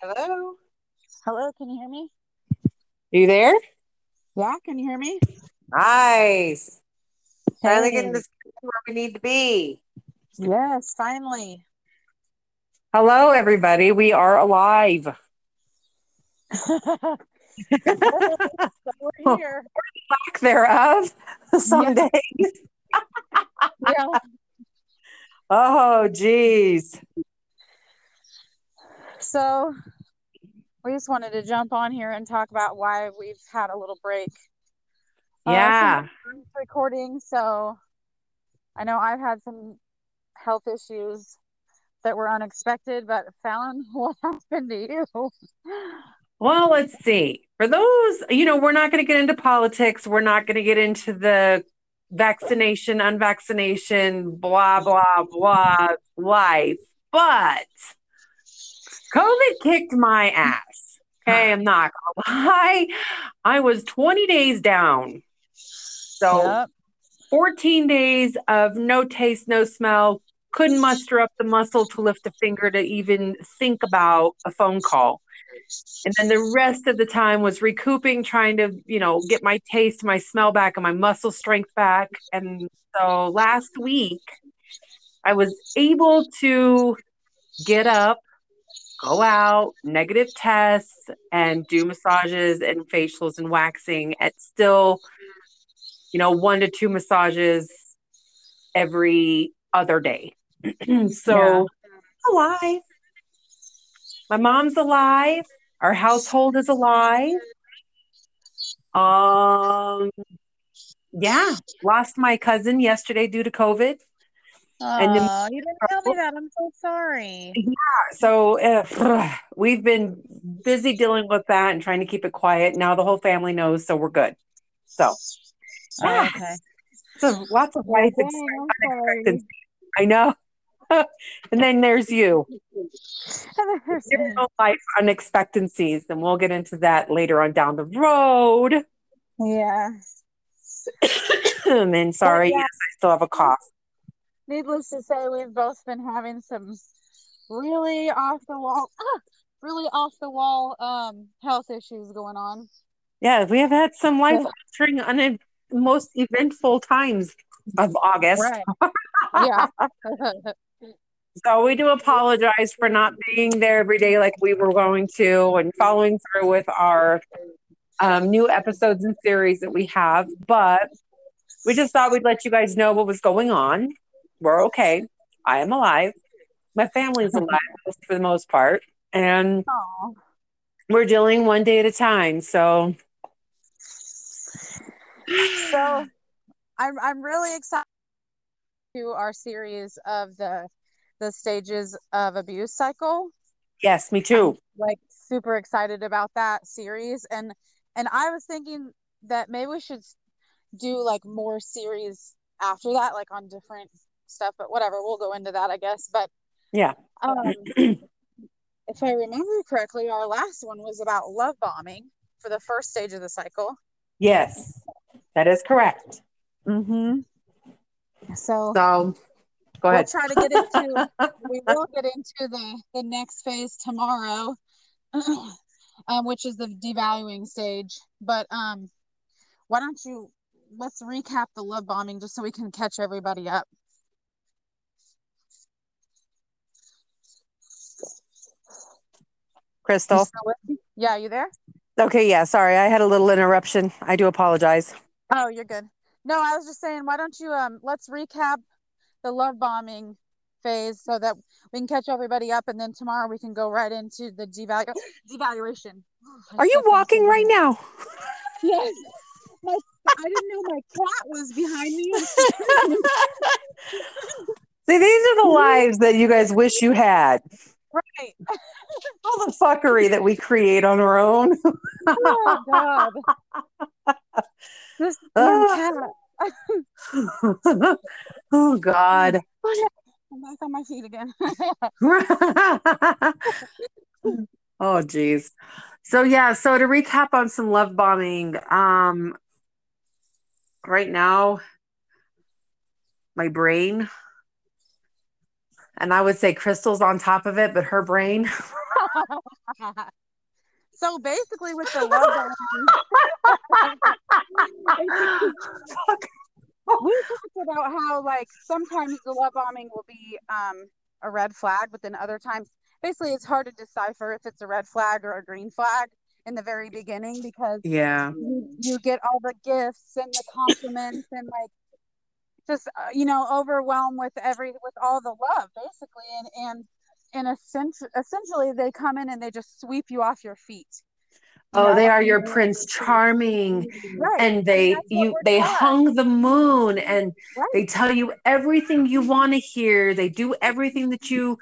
Hello. Hello, can you hear me? You there? Yeah, can you hear me? Nice. Finally getting this where we need to be. Yes, finally. Hello, everybody. We are alive. so we're here. Lack thereof. Some Yeah. days. Yeah. Oh, geez. So we just wanted to jump on here and talk about why we've had a little break. Uh, Yeah. some recording. So I know I've had some health issues that were unexpected, but Fallon, what happened to you? Well, let's see. For those, you know, we're not going to get into politics. We're not going to get into the vaccination, unvaccination, blah, blah, blah life. But COVID kicked my ass. Okay. Ah. I'm not to lie. I was 20 days down. So Yep. 14 days of no taste, no smell, couldn't muster up the muscle to lift a finger to even think about a phone call. And then the rest of the time was recouping, trying to, you know, get my taste, my smell back, and my muscle strength back. And so last week, I was able to get up, go out, negative tests, and do massages and facials and waxing at still, you know, one to two massages every other day. so alive. My mom's alive. Our household is alive. Um, yeah, lost my cousin yesterday due to COVID. And then- Oh, you didn't tell me that. I'm so sorry. Yeah. So uh, we've been busy dealing with that and trying to keep it quiet. Now the whole family knows, so we're good. So, Oh, okay. so lots of life Dang, ex- I'm sorry. unexpectancy. I know. and then there's you. There's- life unexpectancies, and we'll get into that later on down the road. yeah. and sorry, yeah. yes, I still have a cough. Needless to say, we've both been having some really off the wall, ah, really off the wall um health issues going on. Yeah, we have had some life altering, un- most eventful times of August. Right. Yeah. So we do apologize for not being there every day like we were going to and following through with our um, new episodes and series that we have. But we just thought we'd let you guys know what was going on. We're okay. I am alive. My family's alive for the most part. And Aw. we're dealing one day at a time. So So I'm I'm really excited to our series of the the stages of abuse cycle. yes, me too. Like super excited about that series and and I was thinking that maybe we should do like more series after that like on different stuff but whatever we'll go into that I guess but Yeah. um if I remember correctly our last one was about love bombing for the first stage of the cycle Yes, that is correct. mm-hmm so So go ahead. we'll try to get into we will get into the the next phase tomorrow um, which is the devaluing stage but um why don't you let's recap the love bombing just so we can catch everybody up Crystal. yeah you there Okay, yeah, sorry. I had a little interruption. I do apologize. oh you're good no i was just saying why don't you um let's recap the love bombing phase so that we can catch everybody up and then tomorrow we can go right into the devalu- devaluation Are you walking right now? Yes. My, I didn't know my cat was behind me. See, these are the lives that you guys wish you had. Right. All the fuckery that we create on our own. Oh God. This cat. oh God. I'm back on my feet again. oh geez. So yeah, so to recap on some love bombing, um right now my brain and I would say Crystal's on top of it, but her brain. So basically, with the love bombing, we talked about how like sometimes the love bombing will be um, a red flag, but then other times, basically, it's hard to decipher if it's a red flag or a green flag in the very beginning because yeah, you, you get all the gifts and the compliments and like just uh, you know overwhelmed with every with all the love basically and and and essentially, essentially they come in and they just sweep you off your feet oh they are your prince charming right. and they and you they taught. hung the moon and right. they tell you everything you want to hear they do everything that you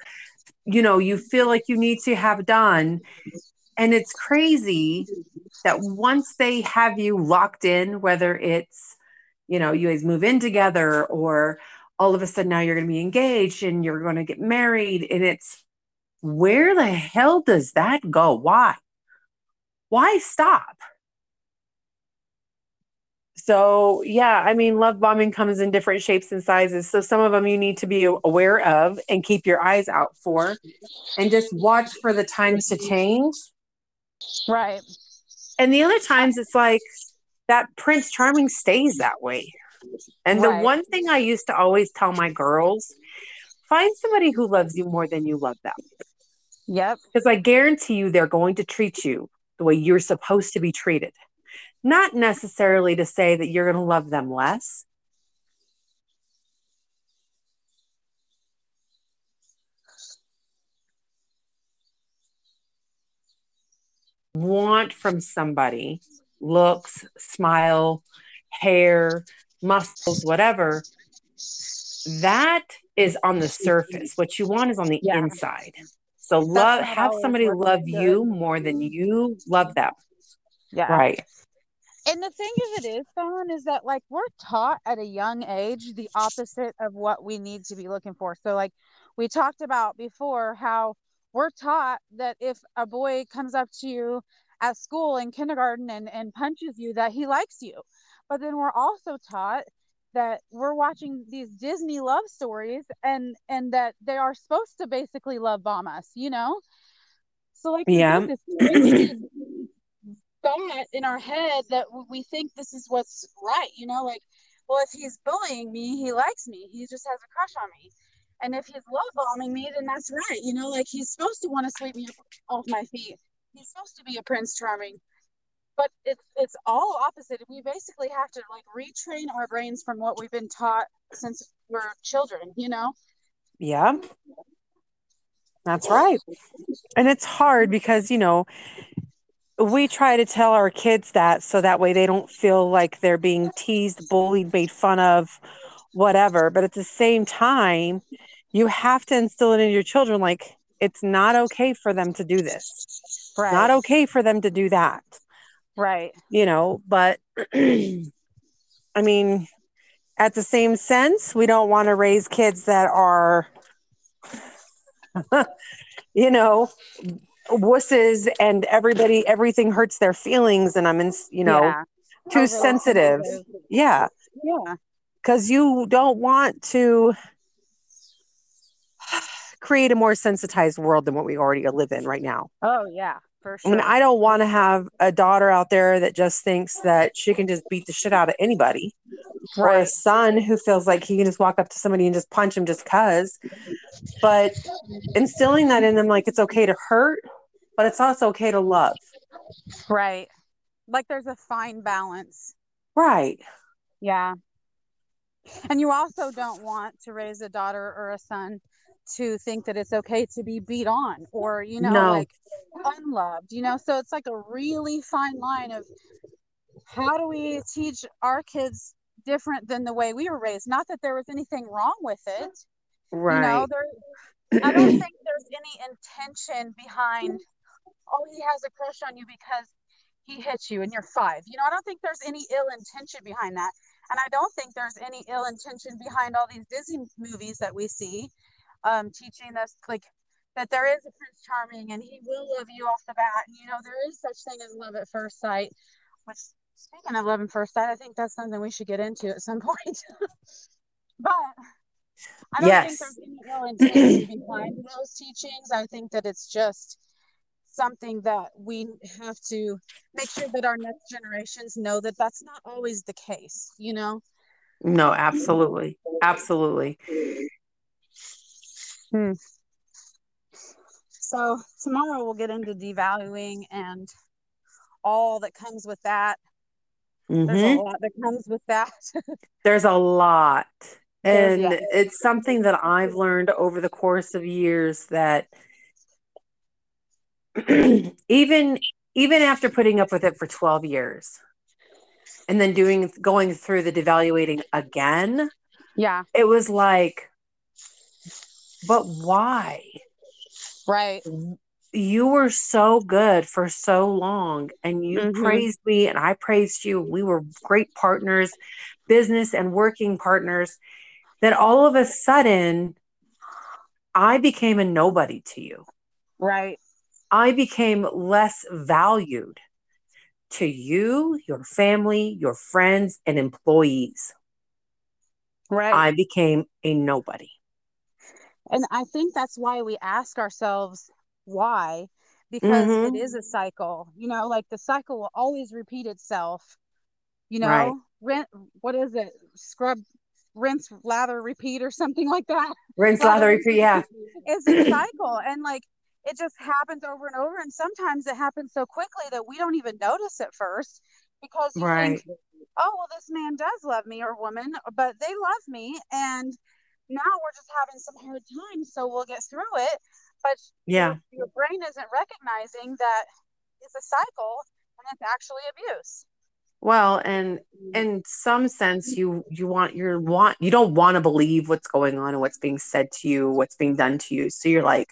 you know you feel like you need to have done and it's crazy that once they have you locked in whether it's you know you guys move in together or all of a sudden now you're going to be engaged and you're going to get married and it's where the hell does that go why why stop? So, yeah, I mean, love bombing comes in different shapes and sizes. So, some of them you need to be aware of and keep your eyes out for, and just watch for the times to change. Right. And the other times it's like that Prince Charming stays that way. And right. the one thing I used to always tell my girls find somebody who loves you more than you love them. Yep. Because I guarantee you they're going to treat you the way you're supposed to be treated. Not necessarily to say that you're going to love them less. Want from somebody looks, smile, hair, muscles, whatever. That is on the surface. What you want is on the yeah. inside. So love have somebody love you more than you love them. Yeah. Right. And the thing of it is, Fallon, is that like we're taught at a young age the opposite of what we need to be looking for. So like we talked about before how we're taught that if a boy comes up to you at school in kindergarten and, and punches you that he likes you. But then we're also taught that we're watching these Disney love stories and and that they are supposed to basically love bomb us, you know? So like yeah. this thought in our head that we think this is what's right, you know, like well if he's bullying me, he likes me. He just has a crush on me. And if he's love bombing me, then that's right. You know, like he's supposed to want to sweep me off my feet. He's supposed to be a prince charming but it's it's all opposite. We basically have to like retrain our brains from what we've been taught since we're children you know? Yeah. That's right. And it's hard because you know we try to tell our kids that so that way they don't feel like they're being teased bullied made fun of whatever. But at the same time you have to instill it in your children like it's not okay for them to do this right. not okay for them to do that Right. You know, but I mean, at the same sense, we don't want to raise kids that are, you know, wusses and everybody, everything hurts their feelings. And I'm in, you know, yeah. too sensitive. sensitive. Yeah. Yeah. Because you don't want to create a more sensitized world than what we already live in right now. Oh, yeah. For sure. I mean, I don't want to have a daughter out there that just thinks that she can just beat the shit out of anybody, right. or a son who feels like he can just walk up to somebody and just punch him just cause. But instilling that in them, like it's okay to hurt, but it's also okay to love. Right. Like there's a fine balance. Right. Yeah. And you also don't want to raise a daughter or a son to think that it's okay to be beat on or you know no. like unloved you know? So it's like a really fine line of how do we teach our kids different than the way we were raised? Not that there was anything wrong with it right you know? There i don't think there's any intention behind oh he has a crush on you because he hits you and you're five. You know i don't think there's any ill intention behind that. And i don't think there's any ill intention behind all these disney movies that we see um, teaching us like that there is a Prince Charming and he will love you off the bat. And, you know, there is such thing as love at first sight. Which, speaking of love at first sight, I think that's something we should get into at some point. but I don't yes. think there's any ill intention behind those teachings. I think that it's just something that we have to make sure that our next generations know that that's not always the case, you know? No, absolutely. Absolutely. Hmm. So tomorrow we'll get into devaluing and all that comes with that. Mm-hmm. There's a mm-hmm. lot that comes with that. There's a lot. And yeah. it's something that I've learned over the course of years that even even after putting up with it for 12 years and then doing going through the devaluating again yeah it was like but why right you were so good for so long and you mm-hmm. praised me and i praised you we were great partners business and working partners that all of a sudden i became a nobody to you right I became less valued to you, your family, your friends, and employees. Right. I became a nobody. And I think that's why we ask ourselves why, because mm-hmm. it is a cycle. You know, like the cycle will always repeat itself. You know, right. rent, what is it? Scrub, rinse, lather, repeat, or something like that. Rinse, lather, repeat. Yeah. It's a cycle. And like, it just happens over and over and sometimes it happens so quickly that we don't even notice at first because you right. think oh well this man does love me or woman but they love me and now we're just having some hard times so we'll get through it but yeah your, your brain isn't recognizing that it's a cycle and it's actually abuse well and in some sense you you want you want you don't want to believe what's going on and what's being said to you what's being done to you so you're like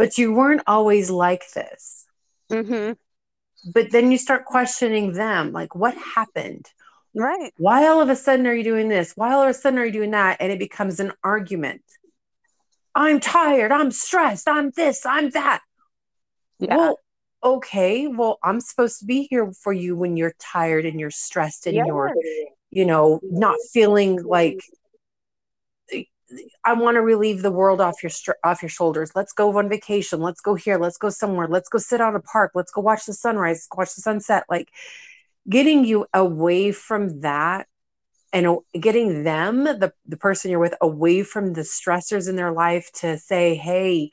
but you weren't always like this. Mm-hmm. But then you start questioning them, like, what happened? Right. Why all of a sudden are you doing this? Why all of a sudden are you doing that? And it becomes an argument. I'm tired. I'm stressed. I'm this. I'm that. Yeah. Well, okay. Well, I'm supposed to be here for you when you're tired and you're stressed and you're, you know, not feeling like I want to relieve the world off your off your shoulders. Let's go on vacation. Let's go here. Let's go somewhere. Let's go sit on a park. Let's go watch the sunrise, watch the sunset. Like getting you away from that and getting them, the, the person you're with, away from the stressors in their life to say, hey,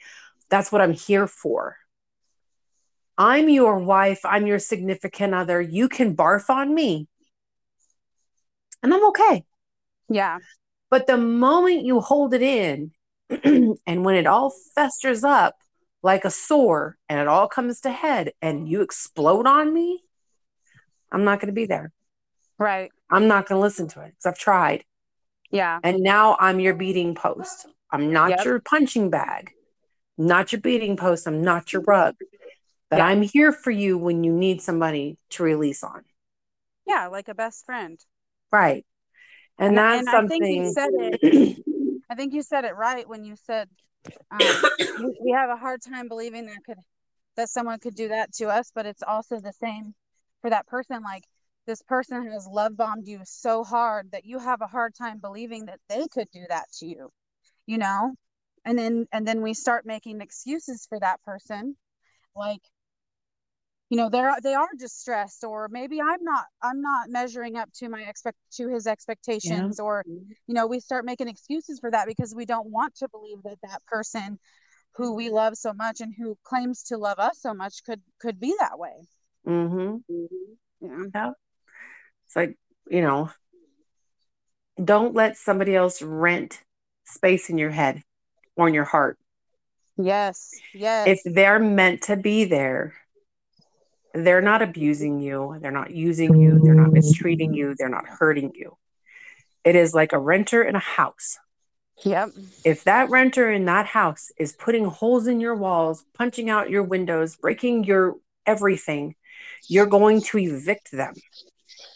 that's what I'm here for. I'm your wife. I'm your significant other. You can barf on me. And I'm okay. Yeah. But the moment you hold it in, and when it all festers up like a sore and it all comes to head and you explode on me, I'm not going to be there. Right. I'm not going to listen to it because I've tried. Yeah. And now I'm your beating post. I'm not yep. your punching bag, not your beating post. I'm not your rug. But. I'm here for you when you need somebody to release on. Yeah, like a best friend. Right. And, and that's and something. I think you said it. I think you said it right when you said um, we have a hard time believing that could that someone could do that to us, but it's also the same for that person. Like this person has love bombed you so hard that you have a hard time believing that they could do that to you. You know, and then and then we start making excuses for that person, like you know they're they are distressed or maybe i'm not i'm not measuring up to my expect to his expectations yeah. or you know we start making excuses for that because we don't want to believe that that person who we love so much and who claims to love us so much could could be that way mm-hmm. yeah. yeah it's like you know don't let somebody else rent space in your head or in your heart yes yes if they're meant to be there they're not abusing you, they're not using you, they're not mistreating you, they're not hurting you. It is like a renter in a house. Yep. If that renter in that house is putting holes in your walls, punching out your windows, breaking your everything, you're going to evict them.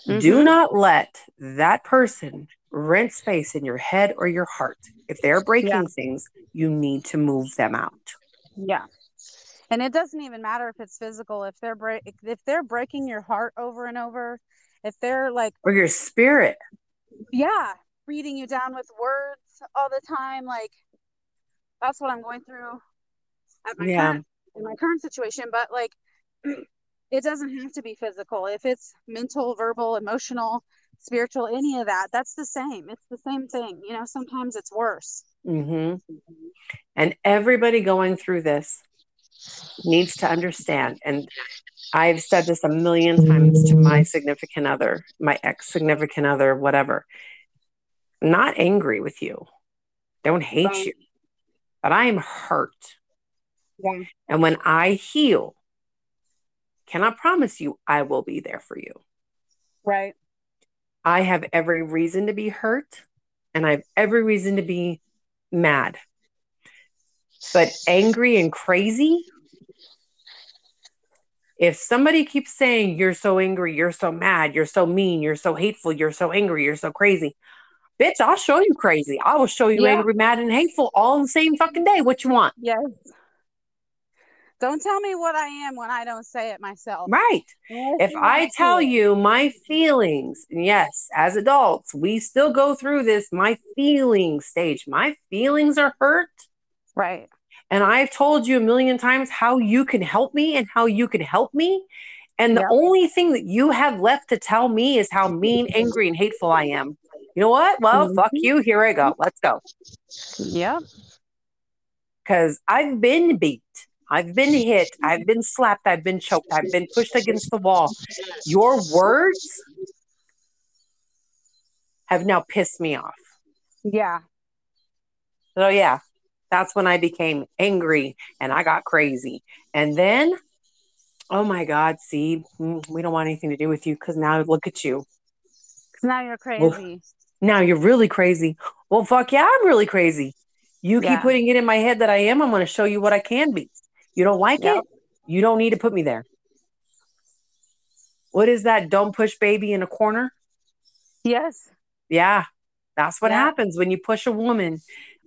Mm-hmm. Do not let that person rent space in your head or your heart. If they're breaking yeah. things, you need to move them out. Yeah and it doesn't even matter if it's physical if they're break if they're breaking your heart over and over if they're like or your spirit yeah reading you down with words all the time like that's what i'm going through at my yeah. current in my current situation, but like it doesn't have to be physical. If it's mental, verbal, emotional, spiritual, any of that, that's the same. It's the same thing. You know, sometimes it's worse. Mm-hmm. And everybody going through this needs to understand. And I've said this a million times to my significant other, my ex significant other, whatever. not angry with you. Don't hate right. you. But I am hurt. Yeah. And when I heal, cannot promise you I will be there for you. Right. I have every reason to be hurt and I have every reason to be mad. But angry and crazy, if somebody keeps saying you're so angry, you're so mad, you're so mean, you're so hateful, you're so angry, you're so crazy, bitch, I'll show you crazy. I will show you yeah. angry, mad, and hateful all in the same fucking day. What you want? Yes. Don't tell me what I am when I don't say it myself. Right. if I tell you my feelings, yes, as adults, we still go through this my feelings stage. My feelings are hurt. Right. And I've told you a million times how you can help me and how you can help me. And the yep. only thing that you have left to tell me is how mean, angry, and hateful I am. You know what? Well, mm-hmm. fuck you. Here I go. Let's go. Yep. Because I've been beat. I've been hit. I've been slapped. I've been choked. I've been pushed against the wall. Your words have now pissed me off. Yeah. So, yeah, that's when I became angry and I got crazy. And then, oh my God, see, mm, we don't want anything to do with you because now look at you. Now you're crazy. Well, now you're really crazy. Well, fuck yeah, I'm really crazy. You yeah. keep putting it in my head that I am. I'm going to show you what I can be. You don't like yep. it? You don't need to put me there. What is that? Don't push baby in a corner? Yes. Yeah. That's what yeah. happens when you push a woman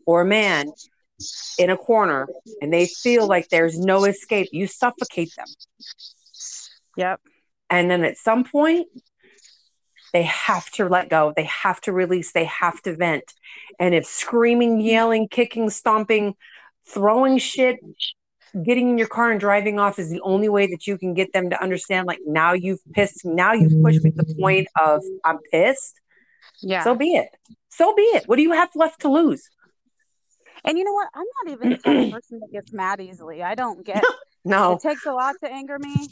or a man in a corner and they feel like there's no escape. You suffocate them. Yep. And then at some point, they have to let go. They have to release. They have to vent. And if screaming, yelling, kicking, stomping, throwing shit, getting in your car and driving off is the only way that you can get them to understand like now you've pissed now you've pushed me to the point of i'm pissed. Yeah. So be it. So be it. What do you have left to lose? And you know what? I'm not even the kind of person that gets mad easily. I don't get no. it takes a lot to anger me.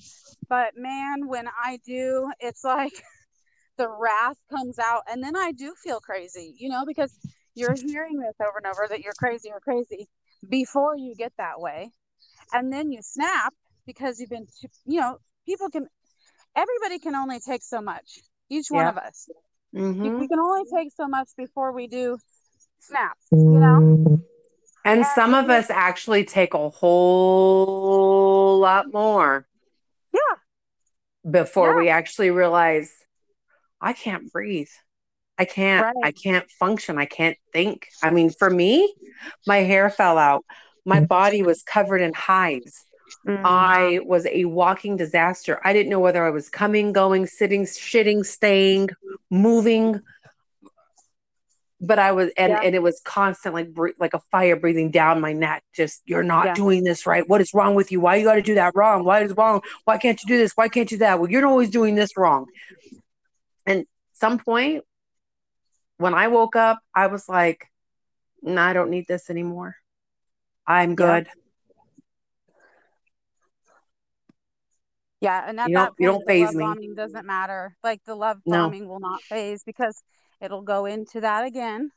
But man when i do it's like the wrath comes out. And then i do feel crazy you know because you're hearing this over and over that you're crazy or crazy before you get that way and then you snap because you've been too, you know people can everybody can only take so much each one of us. Mm-hmm. we can only take so much before we do snaps you know? And, and some of us actually take a whole lot more yeah. before yeah. we actually realize i can't breathe. I can't right. i can't function. I can't think. I mean for me my hair fell out my body was covered in hives. Mm-hmm. I was a walking disaster. I didn't know whether I was coming, going, sitting, shitting, staying, moving. But I was, and, yeah. and it was constant, like like a fire breathing down my neck. Just you're not yeah. doing this right. What is wrong with you? Why you got to do that wrong? Why is wrong? Why can't you do this? Why can't you do that? Well, you're always doing this wrong. And some point, when I woke up, I was like, "No, nah, I don't need this anymore." I'm good. Yeah, and at you that point, you don't phase love me. bombing doesn't matter. Like the love no. bombing will not phase because it'll go into that again,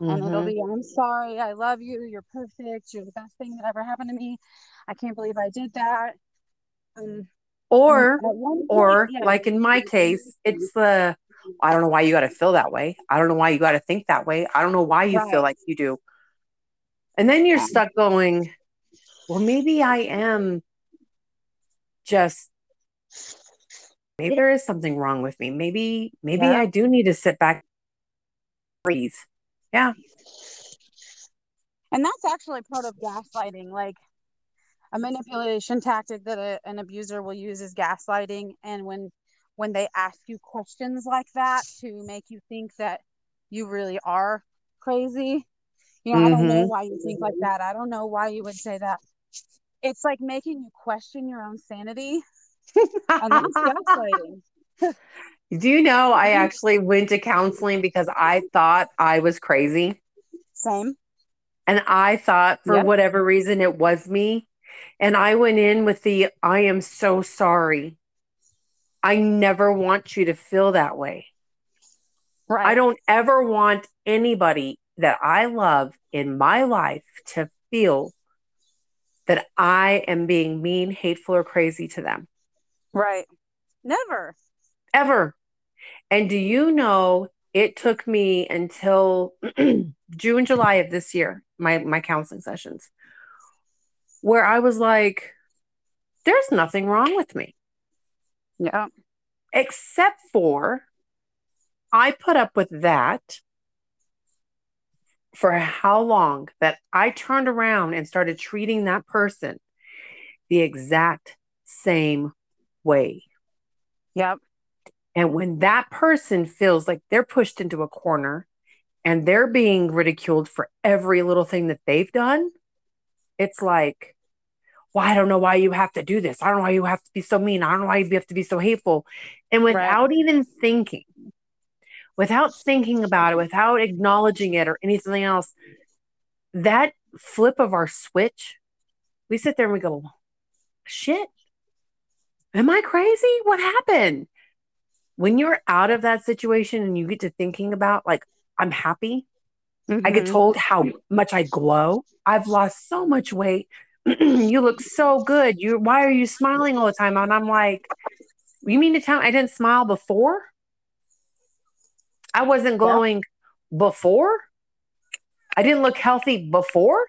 mm-hmm. and it'll mm-hmm. be, "I'm sorry, I love you, you're perfect, you're the best thing that ever happened to me. I can't believe I did that." Um, or, point, or yeah. like in my case, it's the, I don't know why you got to feel that way. I don't know why you got to think that way. I don't know why you right. feel like you do. And then you're stuck going, well, maybe I am just maybe there is something wrong with me. Maybe maybe yeah. I do need to sit back breathe. Yeah. And that's actually part of gaslighting. Like a manipulation tactic that a, an abuser will use is gaslighting and when when they ask you questions like that to make you think that you really are crazy you know, mm-hmm. I don't know mm-hmm. why you think like that. I don't know why you would say that. it's like making you question your own sanity. and gaslighting. Do you know I actually went to counseling because I thought I was crazy? Same. And I thought for Yep. whatever reason it was me. And I went in with the I am so sorry. I never want you to feel that way. Right. I don't ever want anybody that I love in my life to feel that I am being mean, hateful, or crazy to them. Right. Never. Ever. And do you know it took me until June, July of this year, my, my counseling sessions, where I was like, there's nothing wrong with me. Yeah. except for I put up with that for how long that I turned around and started treating that person the exact same way. Yep. And when that person feels like they're pushed into a corner and they're being ridiculed for every little thing that they've done, it's like, well, I don't know why you have to do this. I don't know why you have to be so mean. I don't know why you have to be so hateful. And without even thinking, without thinking about it, without acknowledging it or anything else, that flip of our switch, we sit there and we go, shit, am I crazy? What happened? When you're out of that situation and you get to thinking about, like, I'm happy, I get Mhm. told how much I glow. I've lost so much weight. you look so good. You why are you smiling all the time? And I'm like, you mean to tell me I didn't smile before? I wasn't glowing before? I didn't look healthy before?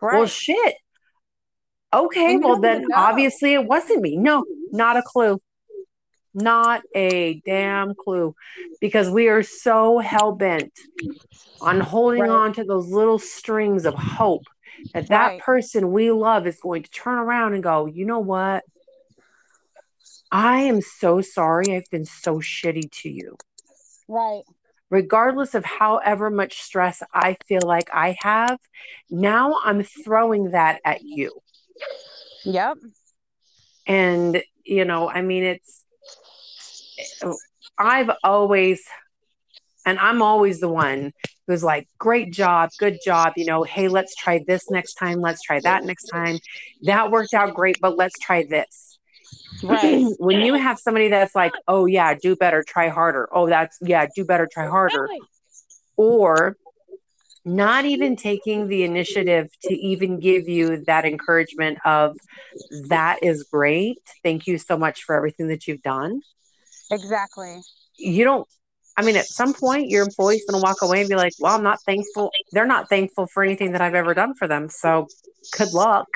right. Well, shit. Okay, And well then know. obviously it wasn't me. No, not a clue. Not a damn clue. Because we are so hell bent on holding Right. on to those little strings of hope that that Right. person we love is going to turn around and go, you know what? I am so sorry I've been so shitty to you. Right. Regardless of however much stress I feel like I have, now I'm throwing that at you. Yep. And, you know, I mean, it's, I've always, and I'm always the one who's like, great job, good job. You know, hey, let's try this next time. Let's try that next time. That worked out great, but let's try this. Right. when you have somebody that's like, oh, yeah, do better, try harder. Oh, that's, yeah, do better, try harder. Or not even taking the initiative to even give you that encouragement of, that is great. Thank you so much for everything that you've done. Exactly. you don't I mean, at some point, your employee's going to walk away and be like, well, I'm not thankful. They're not thankful for anything that I've ever done for them. So good luck.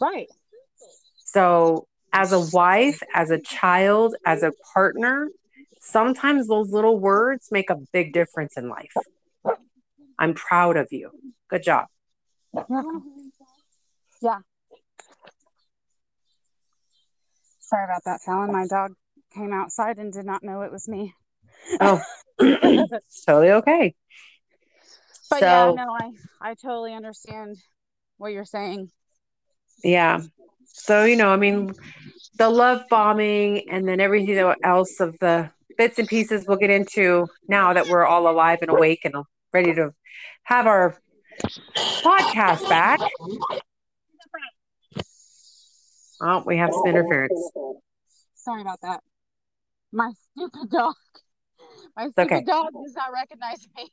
Right. So, as a wife, as a child, as a partner, sometimes those little words make a big difference in life. I'm proud of you. Good job. Yeah. Sorry about that, Fallon. My dog came outside and did not know it was me. Oh, totally okay. But yeah, So- no, I I totally understand what you're saying. Yeah. So, you know, I mean, the love bombing and then everything else of the bits and pieces we'll get into now that we're all alive and awake and ready to have our podcast back. Oh, we have some interference. Sorry about that. My stupid dog. My stupid okay. dog does not recognize me.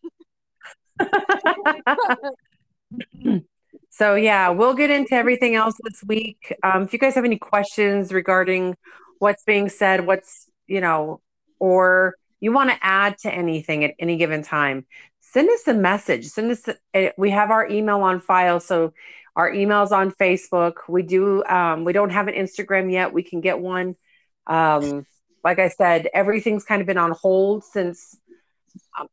so yeah, we'll get into everything else this week. Um, if you guys have any questions regarding what's being said, what's you know, or you want to add to anything at any given time, send us a message. Send us. A, we have our email on file, so our email's on Facebook. We do. Um, we don't have an Instagram yet. We can get one. Um, like I said, everything's kind of been on hold since. Um,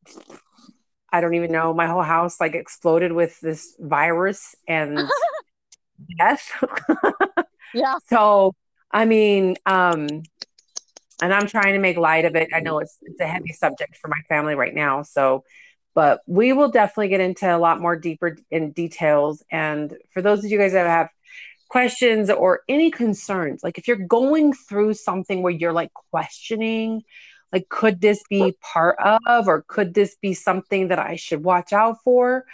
I don't even know. My whole house like exploded with this virus and death. yeah. so I mean, um, and I'm trying to make light of it. I know it's it's a heavy subject for my family right now. So, but we will definitely get into a lot more deeper in details. And for those of you guys that have questions or any concerns, like if you're going through something where you're like questioning, like, could this be part of, or could this be something that I should watch out for?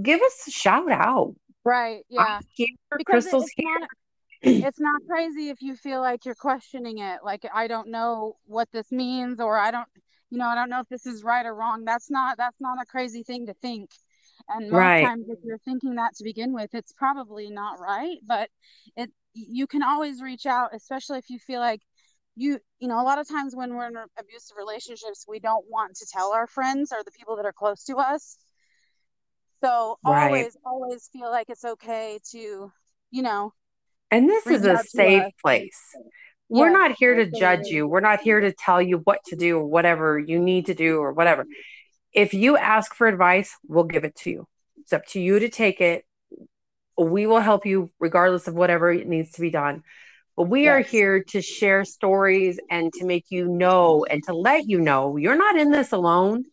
Give us a shout out. Right. Yeah. Here, Because Crystal's it's here. not it's not crazy if you feel like you're questioning it. Like I don't know what this means or I don't you know, I don't know if this is right or wrong. That's not that's not a crazy thing to think. And most Right. times if you're thinking that to begin with, it's probably not right, but it you can always reach out, especially if you feel like you you know, a lot of times when we're in abusive relationships, we don't want to tell our friends or the people that are close to us. So Right. always always feel like it's okay to, you know, And this is a safe us. place. We're not here to judge you. We're not here to tell you what to do or whatever you need to do or whatever. If you ask for advice, we'll give it to you. It's up to you to take it. We will help you regardless of whatever it needs to be done. But we are here to share stories and to make you know and to let you know you're not in this alone.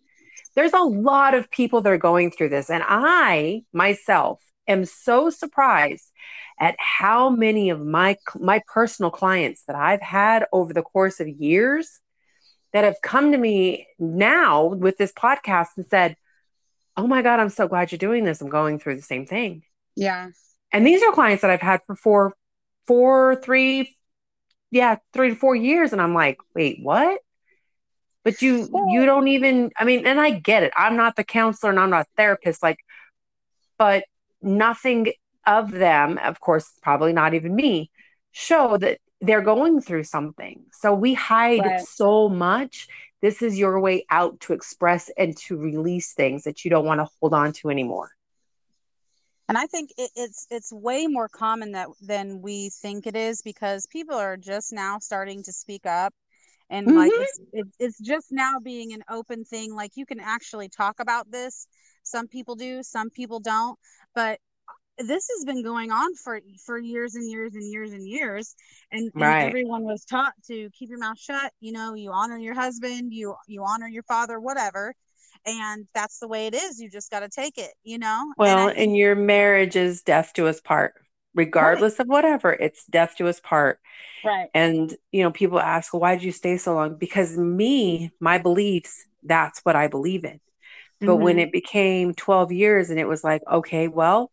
There's a lot of people that are going through this. And I myself am so surprised at how many of my my personal clients that I've had over the course of years that have come to me now with this podcast and said, "Oh my god, I'm so glad you're doing this. I'm going through the same thing." Yeah. And these are clients that I've had for four, four, three, yeah, three to four years, and I'm like, "Wait, what?" But you you don't even. I mean, and I get it. I'm not the counselor and I'm not a therapist, like, but nothing of them, of course, probably not even me, show that they're going through something. So we hide Right. so much. This is your way out to express and to release things that you don't want to hold on to anymore. And I think it, it's it's way more common that than we think it is because people are just now starting to speak up. And like Mhm. it's, it's it's just now being an open thing. Like you can actually talk about this. Some people do some people don't. But this has been going on for for years and years and years and years. And, and Right. everyone was taught to keep your mouth shut you know you honor your husband you you honor your father whatever and that's the way it is you just got to take it you know and Well, i and your marriage is death to us part, regardless of whatever, it's death to us part. right And, you know, people ask, why did you stay so long? Because me, my beliefs, that's what I believe in. But when Mhm. it became 12 years and it was like, okay, well,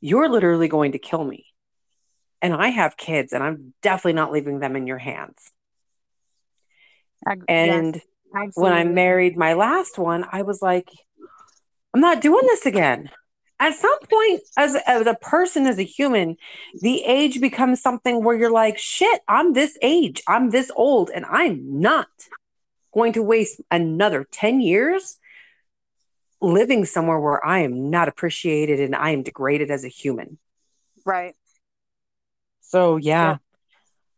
you're literally going to kill me. And I have kids and I'm definitely not leaving them in your hands. And. yes, And when I married my last one, I was like, I'm not doing this again. At some point, as, as a person, as a human, the age becomes something where you're like, shit, I'm this age, I'm this old, and I'm not going to waste another 10 years living somewhere where I am not appreciated and I am degraded as a human. Right. So, yeah, Yep.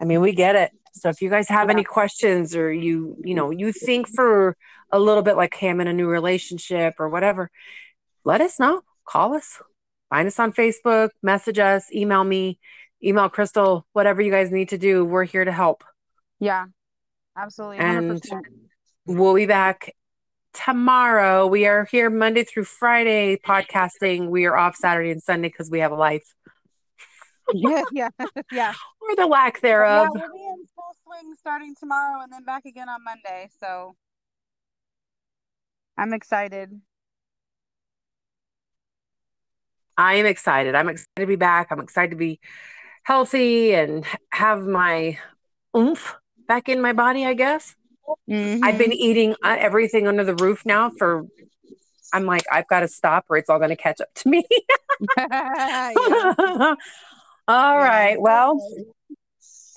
I mean, we get it. So if you guys have Yeah. any questions or you, you know, you think for a little bit like, hey, I'm in a new relationship or whatever, let us know. Call us. Find us on Facebook, message us, email me, email Crystal, whatever you guys need to do. We're here to help. Yeah. Absolutely. 100%. we'll be back tomorrow. We are here Monday through Friday podcasting. We are off Saturday and Sunday because we have a life yeah. Yeah. yeah. or the lack Yeah. thereof. We'll be in full swing starting tomorrow and then back again on Monday. So I'm excited. I am excited. I'm excited to be back. I'm excited to be healthy and have my oomph back in my body, I guess. I've been eating uh, everything under the roof now for, I'm like, I've got to stop or it's all going to catch up to me. All Yeah. right. Well,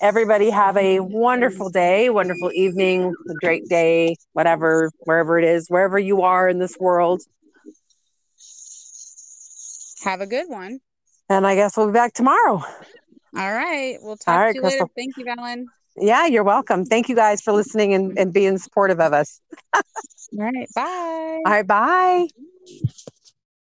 everybody have a wonderful day, wonderful evening, a great day, whatever, wherever it is, wherever you are in this world. Have a good one. And I guess we'll be back tomorrow. All right. We'll talk right, to you later. Thank you, Fallon. Yeah, you're welcome. Thank you guys for listening and, and being supportive of us. All right. Bye. All right. Bye.